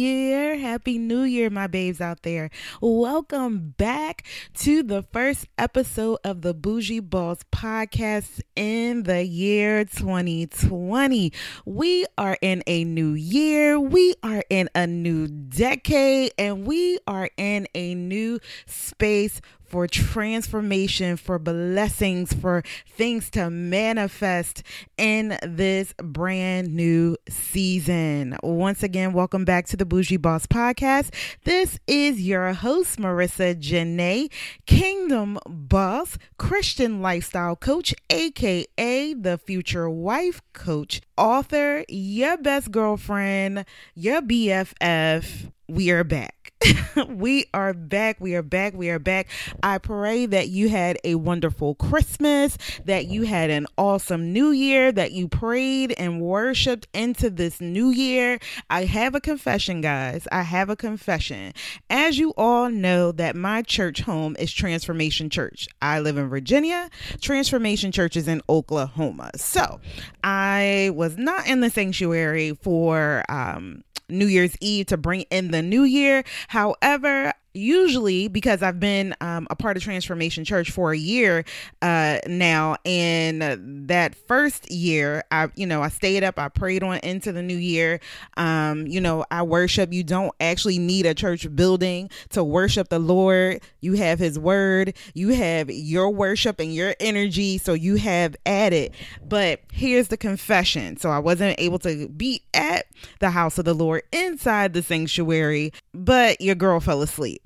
Year. Happy new year, my babes out there. Welcome back to the first episode of the Bougie Boss podcast in the year 2020. We are in a new year, we are in a new decade, and we are in a new space for transformation, for blessings, for things to manifest in this brand new season. Once again, welcome back to the Bougie Boss Podcast. This is your host, Marica Janae, Kingdom Boss, Christian lifestyle coach, aka the future wife coach, author, your best girlfriend, your BFF. We are back. we are back. We are back. We are back. I pray that you had a wonderful Christmas, that you had an awesome new year, that you prayed and worshiped into this new year. I have a confession, guys. I have a confession. As you all know, that my church home is Transformation Church. I live in Virginia. Transformation Church is in Oklahoma. So I was not in the sanctuary for um New Year's Eve to bring in the new year. However, usually because I've been um, a part of Transformation Church for a year uh, now, and that first year, I you know I stayed up, I prayed on into the new year. Um, you know, I worship. You don't actually need a church building to worship the Lord. You have His Word, you have your worship and your energy, so you have added. But here's the confession: so I wasn't able to be at the house of the Lord inside the sanctuary, but your girl fell asleep.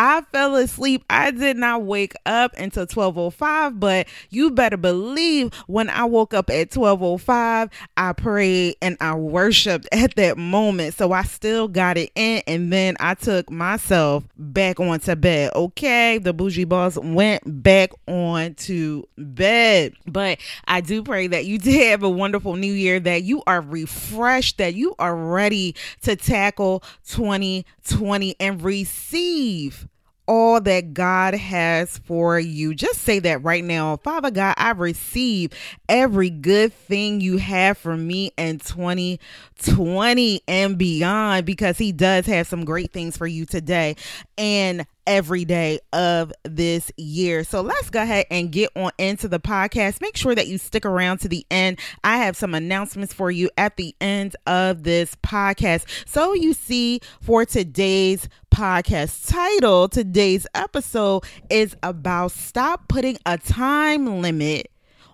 I fell asleep. I did not wake up until 12:05, but you better believe when I woke up at 12:05, I prayed and I worshiped at that moment. So I still got it in and then I took myself back onto bed. Okay, the bougie boss went back on to bed. But I do pray that you did have a wonderful new year that you are refreshed, that you are ready to tackle 2020 and receive all that God has for you. Just say that right now. Father God, I receive every good thing you have for me in 2020 and beyond because He does have some great things for you today and every day of this year. So let's go ahead and get on into the podcast. Make sure that you stick around to the end. I have some announcements for you at the end of this podcast. So you see, for today's podcast title, today's episode is about stop putting a time limit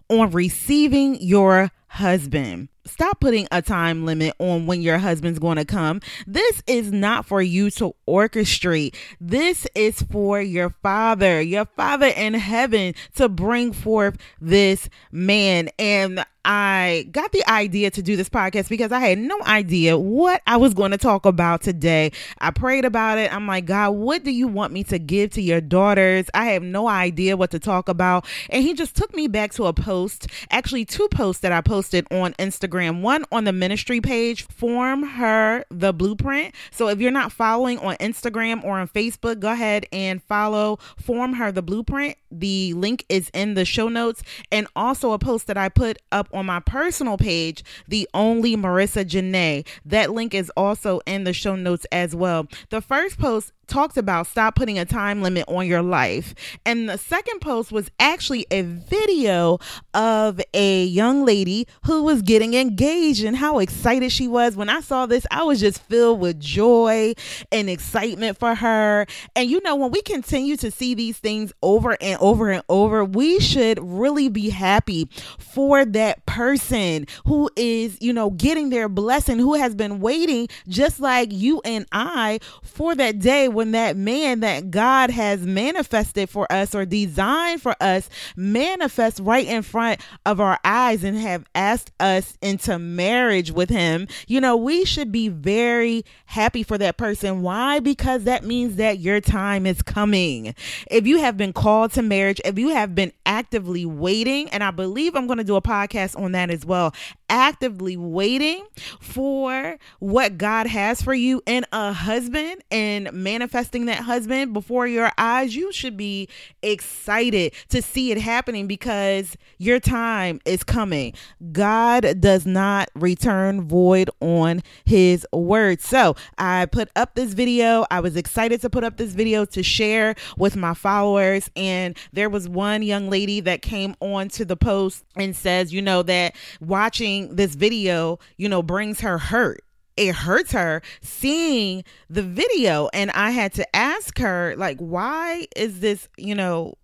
on receiving your husband. Stop putting a time limit on when your husband's going to come. This is not for you to orchestrate. This is for your father, your father in heaven to bring forth this man. And I got the idea to do this podcast because I had no idea what I was going to talk about today. I prayed about it. I'm like, God, what do you want me to give to your daughters? I have no idea what to talk about. And he just took me back to a post, actually, two posts that I posted on Instagram. One on the ministry page, Form Her the Blueprint. So if you're not following on Instagram or on Facebook, go ahead and follow Form Her the Blueprint. The link is in the show notes. And also a post that I put up on my personal page, the only Marica Janae. That link is also in the show notes as well. The first post talked about stop putting a time limit on your life. And the second post was actually a video of a young lady who was getting engaged and how excited she was. When I saw this, I was just filled with joy and excitement for her. And you know, when we continue to see these things over and over and over, we should really be happy for that person who is, you know, getting their blessing, who has been waiting just like you and I for that day when that man that God has manifested for us or designed for us manifests right in front of our eyes and have asked us into marriage with him, you know, we should be very happy for that person. Why? Because that means that your time is coming. If you have been called to marriage, if you have been actively waiting, and I believe I'm going to do a podcast on that as well, actively waiting for what God has for you in a husband and manifesting that husband before your eyes, you should be excited to see it happening because your time is coming. God does not return void on his word. So I put up this video. I was excited to put up this video to share with my followers. And there was one young lady that came on to the post and says, you know, that watching this video, you know, brings her hurt it hurts her seeing the video. And i had to ask her like why is this you know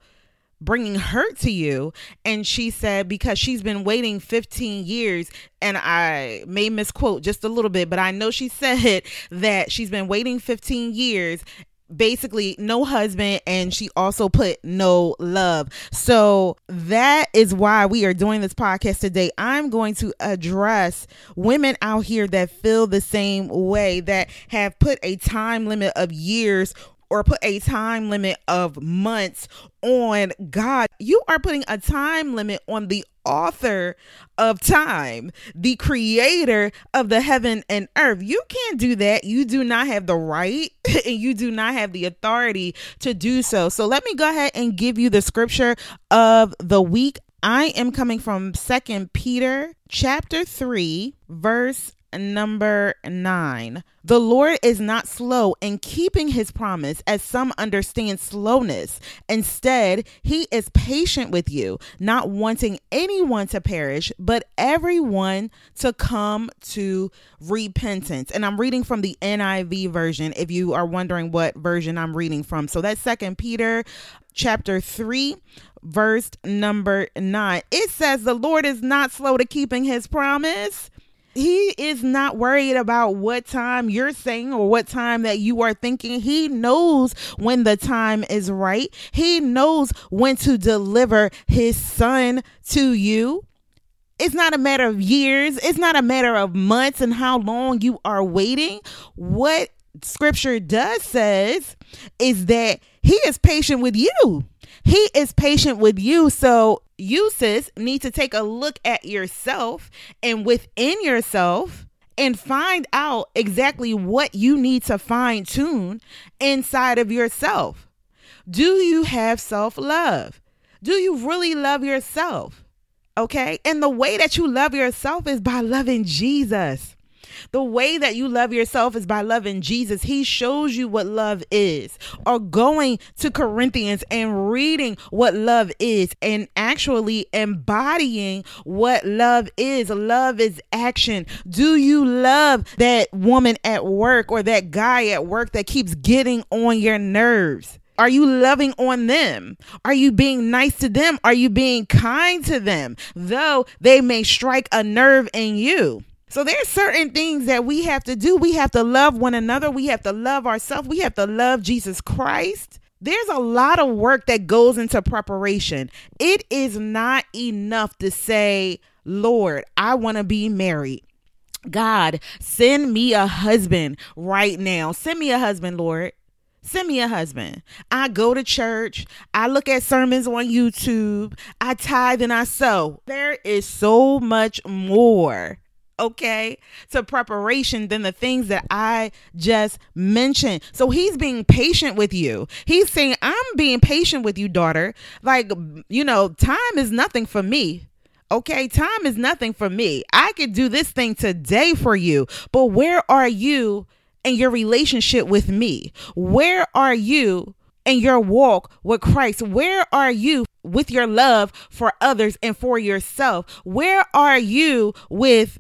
bringing hurt to you? And she said because she's been waiting 15 years. And i may misquote just a little bit but i know she said that she's been waiting 15 years basically no husband and she also put no love. So that is why we are doing this podcast today. I'm going to address women out here that feel the same way that have put a time limit of years or put a time limit of months on God. You are putting a time limit on the author of time, the creator of the heaven and earth. You can't do that. You do not have the right and you do not have the authority to do so. So let me go ahead and give you the scripture of the week. I am coming from Second Peter chapter 3 verse number nine. The Lord is not slow in keeping his promise, as some understand slowness. Instead, he is patient with you, not wanting anyone to perish, but everyone to come to repentance. And I'm reading from the NIV version if you are wondering what version I'm reading from. So that's Second Peter chapter 3 verse number 9 it says the lord is not slow to keeping his promise he is not worried about what time you're saying or what time that you are thinking. He knows when the time is right. He knows when to deliver his son to you. It's not a matter of years, it's not a matter of months and how long you are waiting. What scripture does says is that he is patient with you. He is patient with you. So you, sis, need to take a look at yourself and within yourself and find out exactly what you need to fine tune inside of yourself. Do you have self love? Do you really love yourself? Okay. And the way that you love yourself is by loving Jesus. The way that you love yourself is by loving Jesus. He shows you what love is, or going to Corinthians and reading what love is and actually embodying what love is. Love is action. Do you love that woman at work or that guy at work that keeps getting on your nerves? Are you loving on them? Are you being nice to them? Are you being kind to them? Though they may strike a nerve in you. So there's certain things that we have to do. We have to love one another. We have to love ourselves. We have to love Jesus Christ. There's a lot of work that goes into preparation. It is not enough to say, Lord, I want to be married. God, send me a husband right now. Send me a husband, Lord. Send me a husband. I go to church. I look at sermons on YouTube. I tithe and I sow. There is so much more okay, to preparation than the things that I just mentioned. So he's being patient with you. He's saying, I'm being patient with you, daughter. Like, you know, time is nothing for me. Okay, time is nothing for me. I could do this thing today for you, but where are you in your relationship with me? Where are you in your walk with Christ? Where are you with your love for others and for yourself? Where are you with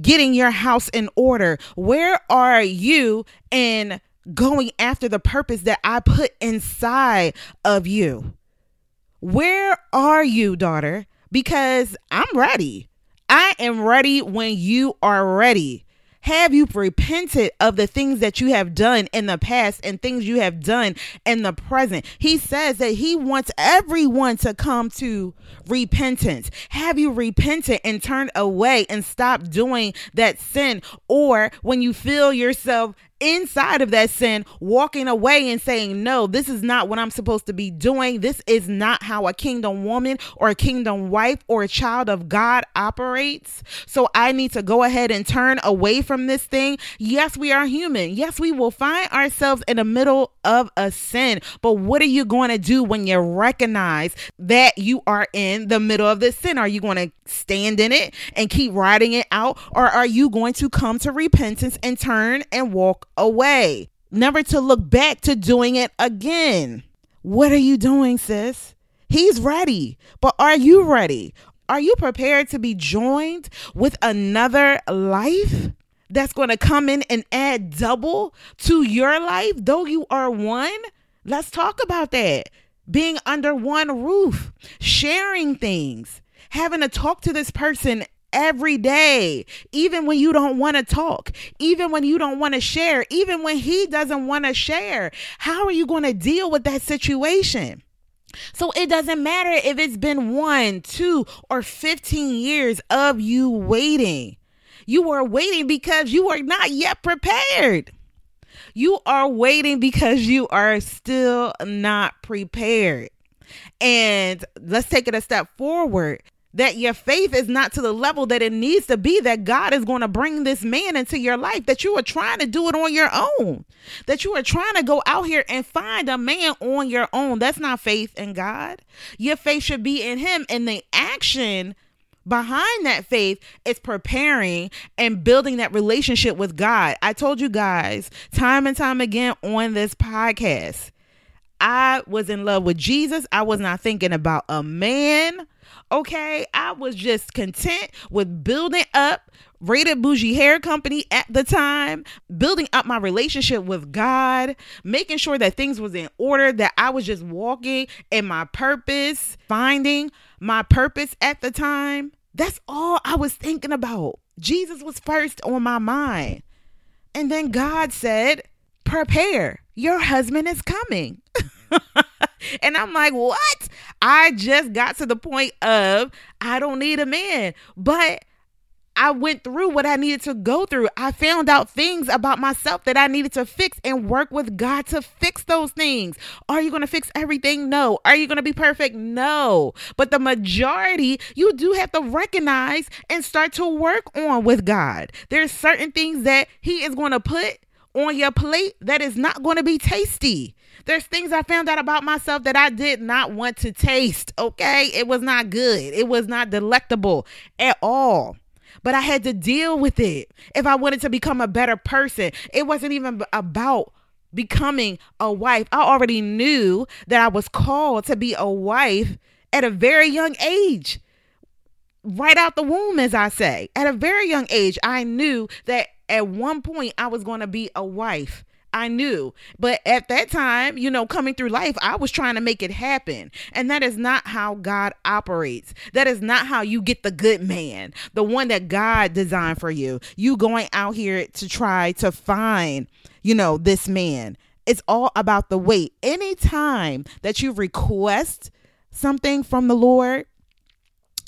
getting your house in order? Where are you in going after the purpose that I put inside of you? Where are you, daughter? Because I'm ready. I am ready when you are ready. Have you repented of the things that you have done in the past and things you have done in the present? He says that he wants everyone to come to repentance. Have you repented and turned away and stopped doing that sin? Or when you feel yourself inside of that sin, walking away and saying, No, this is not what I'm supposed to be doing. This is not how a kingdom woman or a kingdom wife or a child of God operates. So I need to go ahead and turn away from this thing. Yes, we are human. Yes, we will find ourselves in the middle of a sin. But what are you going to do when you recognize that you are in the middle of this sin? Are you going to stand in it and keep riding it out? Or are you going to come to repentance and turn and walk away, never to look back to doing it again. What are you doing, sis? He's ready, but are you ready? Are you prepared to be joined with another life that's going to come in and add double to your life, though you are one? Let's talk about that. Being under one roof, sharing things, having to talk to this person every day, even when you don't want to talk, even when you don't want to share, even when he doesn't want to share. How are you going to deal with that situation? So it doesn't matter if it's been one, two, or 15 years of you waiting. You are waiting because you are not yet prepared. You are waiting because you are still not prepared. And let's take it a step forward that your faith is not to the level that it needs to be, that God is going to bring this man into your life, that you are trying to do it on your own, that you are trying to go out here and find a man on your own. That's not faith in God. Your faith should be in Him, and the action behind that faith is preparing and building that relationship with God. I told you guys time and time again on this podcast. I was in love with Jesus. I was not thinking about a man. Okay, I was just content with building up Rated Bougie Hair Company at the time, building up my relationship with God, making sure that things was in order, that I was just walking in my purpose, finding my purpose at the time. That's all I was thinking about. Jesus was first on my mind. And then God said, Prepare, your husband is coming. and I'm like, what? I just got to the point of I don't need a man. But I went through what I needed to go through. I found out things about myself that I needed to fix and work with God to fix those things. Are you going to fix everything? No. Are you going to be perfect? No. But the majority, you do have to recognize and start to work on with God. There's certain things that He is going to put on your plate that is not going to be tasty. There's things I found out about myself that I did not want to taste, okay? It was not good. It was not delectable at all. But I had to deal with it if I wanted to become a better person. It wasn't even about becoming a wife. I already knew that I was called to be a wife at a very young age. Right out the womb, as I say. At a very young age, I knew that at one point I was going to be a wife. I knew. But at that time, you know, coming through life, I was trying to make it happen. And that is not how God operates. That is not how you get the good man, the one that God designed for you. You going out here to try to find, you know, this man. It's all about the wait. Anytime that you request something from the Lord,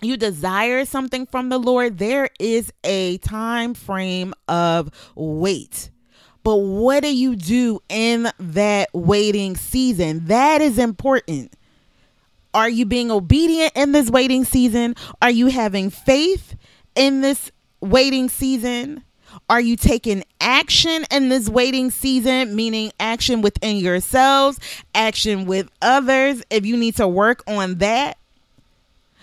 you desire something from the Lord, there is a time frame of wait. But what do you do in that waiting season? That is important. Are you being obedient in this waiting season? Are you having faith in this waiting season? Are you taking action in this waiting season, meaning action within yourselves, action with others? If you need to work on that,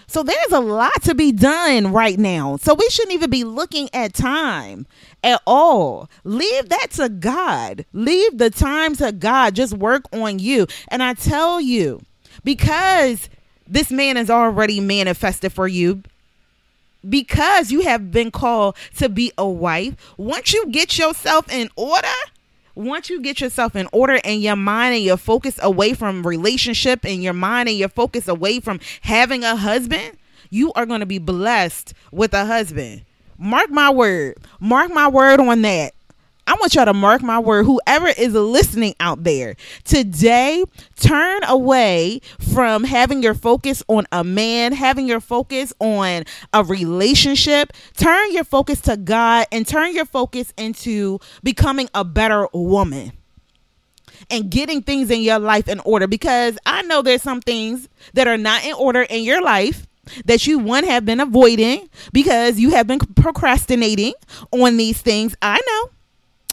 so there's a lot to be done right now. So we shouldn't even be looking at time at all. Leave that to God. Leave the time to God. Just work on you. And I tell you, because this man is already manifested for you, because you have been called to be a wife, once you get yourself in order, once you get yourself in order and your mind and your focus away from relationship and your mind and your focus away from having a husband, you are going to be blessed with a husband. Mark my word. Mark my word on that. I want y'all to mark my word. Whoever is listening out there today, turn away from having your focus on a man, having your focus on a relationship. Turn your focus to God and turn your focus into becoming a better woman and getting things in your life in order because I know there's some things that are not in order in your life that you one have been avoiding because you have been procrastinating on these things. I know.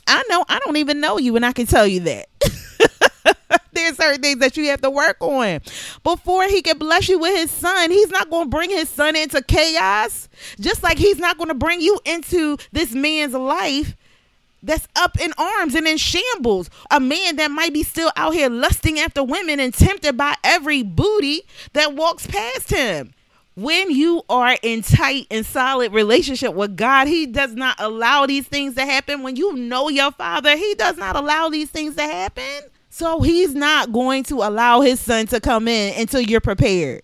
I know. I don't even know you and I can tell you that. There's certain things that you have to work on before he can bless you with his son. He's not going to bring his son into chaos, just like he's not going to bring you into this man's life that's up in arms and in shambles. A man that might be still out here lusting after women and tempted by every booty that walks past him. When you are in tight and solid relationship with God, He does not allow these things to happen. When you know your Father, He does not allow these things to happen. So He's not going to allow His Son to come in until you're prepared.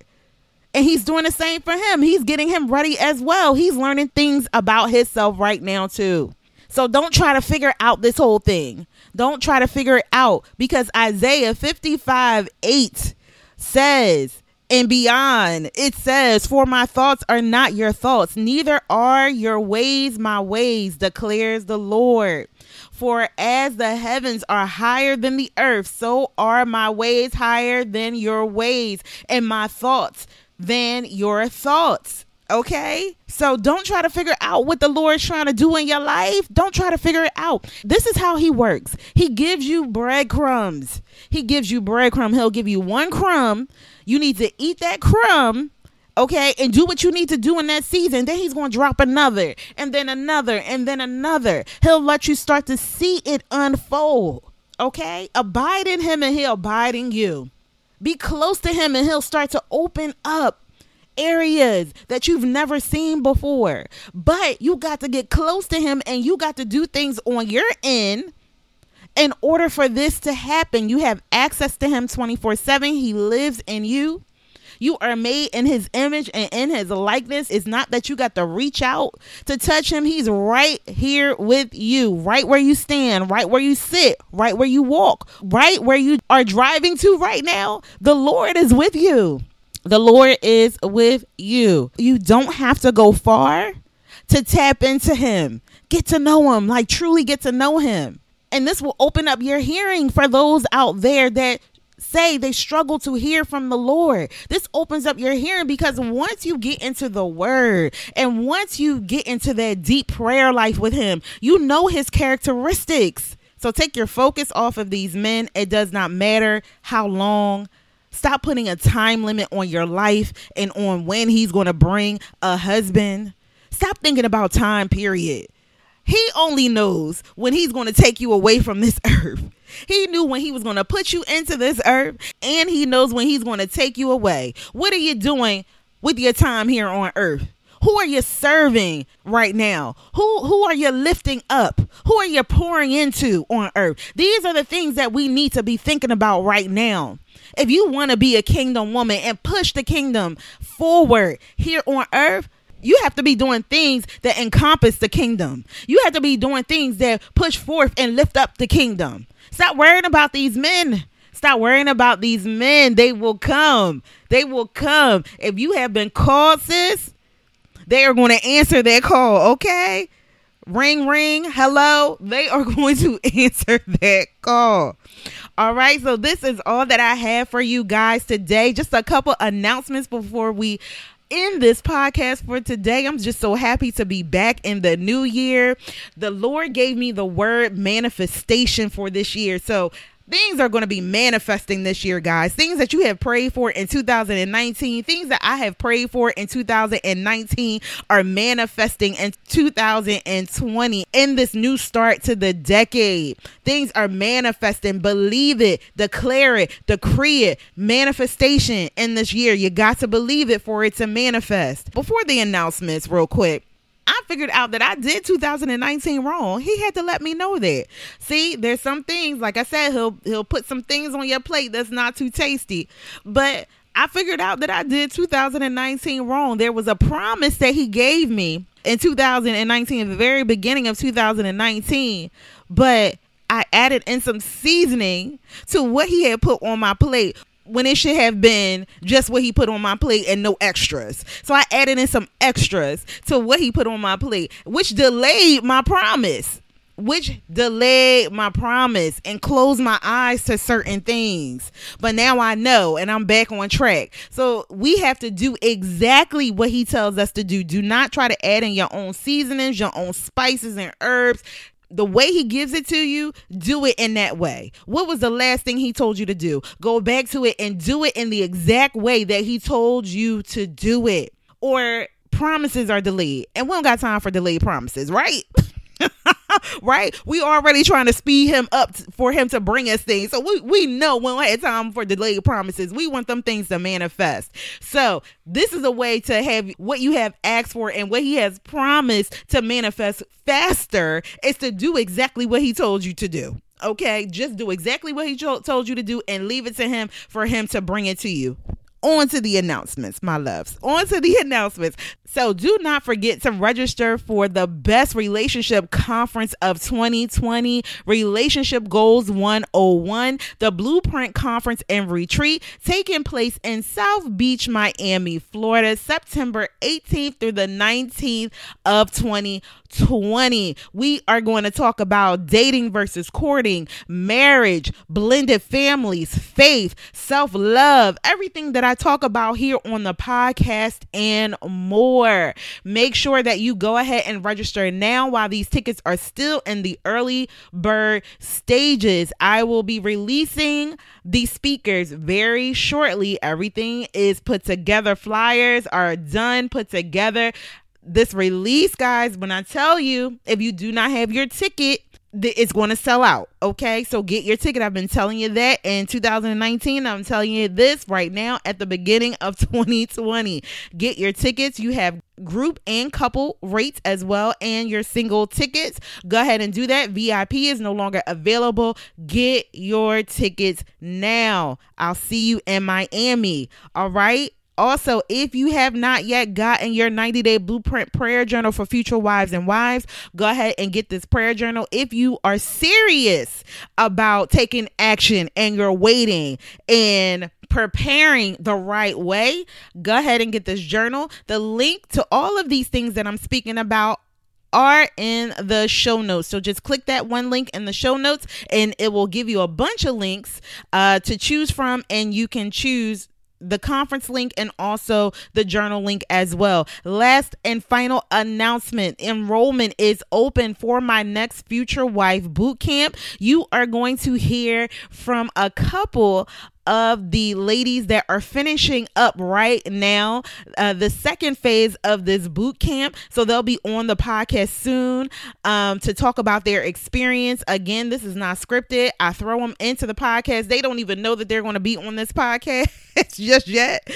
And he's doing the same for him. He's getting him ready as well. He's learning things about himself right now, too. So don't try to figure out this whole thing. Don't try to figure it out because Isaiah 55 8 says, and beyond, it says, For my thoughts are not your thoughts, neither are your ways my ways, declares the Lord. For as the heavens are higher than the earth, so are my ways higher than your ways, and my thoughts than your thoughts. Okay? So don't try to figure out what the Lord's trying to do in your life. Don't try to figure it out. This is how He works He gives you breadcrumbs. He gives you breadcrumb. He'll give you one crumb. You need to eat that crumb okay, and do what you need to do in that season. Then he's going to drop another, and then another, and then another. He'll let you start to see it unfold, okay? Abide in him, and he'll abide in you. Be close to him, and he'll start to open up areas that you've never seen before. But you got to get close to him and you got to do things on your end in order for this to happen. You have access to him 24 7. He lives in you. You are made in his image and in his likeness. It's not that you got to reach out to touch him. He's right here with you, right where you stand, right where you sit, right where you walk, right where you are driving to right now. The Lord is with you. The Lord is with you. You don't have to go far to tap into Him. Get to know Him, like truly get to know Him. And this will open up your hearing for those out there that say they struggle to hear from the Lord. This opens up your hearing because once you get into the word and once you get into that deep prayer life with him, you know his characteristics. So take your focus off of these men. It does not matter how long Stop putting a time limit on your life and on when he's going to bring a husband. Stop thinking about time period. He only knows when he's going to take you away from this earth. He knew when he was going to put you into this earth and he knows when he's going to take you away. What are you doing with your time here on earth? Who are you serving right now? Who who are you lifting up? Who are you pouring into on earth? These are the things that we need to be thinking about right now. If you want to be a kingdom woman and push the kingdom forward here on earth, you have to be doing things that encompass the kingdom. You have to be doing things that push forth and lift up the kingdom. Stop worrying about these men. Stop worrying about these men. They will come. They will come. If you have been called, sis, they are going to answer that call, okay? Ring, ring, hello. They are going to answer that call. All right, so this is all that I have for you guys today. Just a couple announcements before we end this podcast for today. I'm just so happy to be back in the new year. The Lord gave me the word manifestation for this year. So things are going to be manifesting this year, guys. Things that you have prayed for in 2019, things that I have prayed for in 2019 are manifesting in 2020 in this new start to the decade. Things are manifesting. Believe it, declare it, decree it. Manifestation in this year. You got to believe it for it to manifest. Before the announcements, real quick. Figured out that I did 2019 wrong. He had to let me know that. See, there's some things, like I said, he'll he'll put some things on your plate that's not too tasty. But I figured out that I did 2019 wrong. There was a promise that he gave me in 2019, at the very beginning of 2019, but I added in some seasoning to what he had put on my plate when it should have been just what he put on my plate and no extras. So I added in some extras to what he put on my plate, which delayed my promise. Which delayed my promise and closed my eyes to certain things. But now I know and I'm back on track. So we have to do exactly what he tells us to do. Do not try to add in your own seasonings, your own spices and herbs the way he gives it to you, do it in that way. What was the last thing he told you to do? Go back to it and do it in the exact way that he told you to do it. Or promises are delayed. And we don't got time for delayed promises, right? right? We already trying to speed him up for him to bring us things. So we, we know when we don't time for delayed promises. We want them things to manifest. So this is a way to have what you have asked for and what he has promised to manifest faster is to do exactly what he told you to do. Okay, just do exactly what he told you to do and leave it to him for him to bring it to you on to the announcements, my loves. On to the announcements. So do not forget to register for the best relationship conference of 2020, Relationship Goals 101, the Blueprint Conference and Retreat taking place in South Beach, Miami, Florida, September 18th through the 19th of 2020. We are going to talk about dating versus courting, marriage, blended families, faith, self-love, everything that I talk about here on the podcast and more. Make sure that you go ahead and register now while these tickets are still in the early bird stages. I will be releasing the speakers very shortly. Everything is put together, flyers are done, put together. This release, guys, when I tell you, if you do not have your ticket, it's going to sell out. Okay, so get your ticket. I've been telling you that in 2019. I'm telling you this right now at the beginning of 2020. Get your tickets. You have group and couple rates as well, and your single tickets. Go ahead and do that. VIP is no longer available. Get your tickets now. I'll see you in Miami. All right. Also, if you have not yet gotten your 90 day blueprint prayer journal for future wives and wives, go ahead and get this prayer journal. If you are serious about taking action and you're waiting and preparing the right way, go ahead and get this journal. The link to all of these things that I'm speaking about are in the show notes. So just click that one link in the show notes and it will give you a bunch of links uh, to choose from, and you can choose the conference link and also the journal link as well. Last and final announcement enrollment is open for my next future wife boot camp. You are going to hear from a couple of the ladies that are finishing up right now uh, the second phase of this boot camp. So they'll be on the podcast soon um, to talk about their experience. Again, this is not scripted. I throw them into the podcast. They don't even know that they're going to be on this podcast just yet.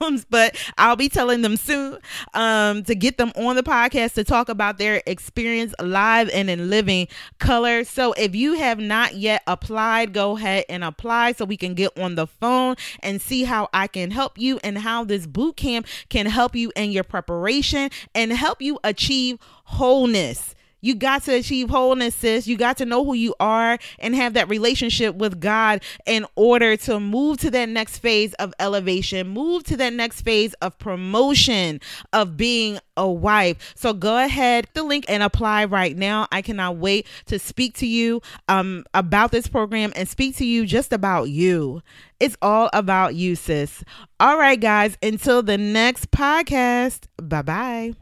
Um, but I'll be telling them soon um, to get them on the podcast to talk about their experience live and in living color. So if you have not yet applied, go ahead and apply so we can get on the phone and see how I can help you and how this boot camp can help you in your preparation and help you achieve wholeness. You got to achieve wholeness, sis. You got to know who you are and have that relationship with God in order to move to that next phase of elevation, move to that next phase of promotion, of being a wife. So go ahead, the link and apply right now. I cannot wait to speak to you um, about this program and speak to you just about you. It's all about you, sis. All right, guys, until the next podcast, bye bye.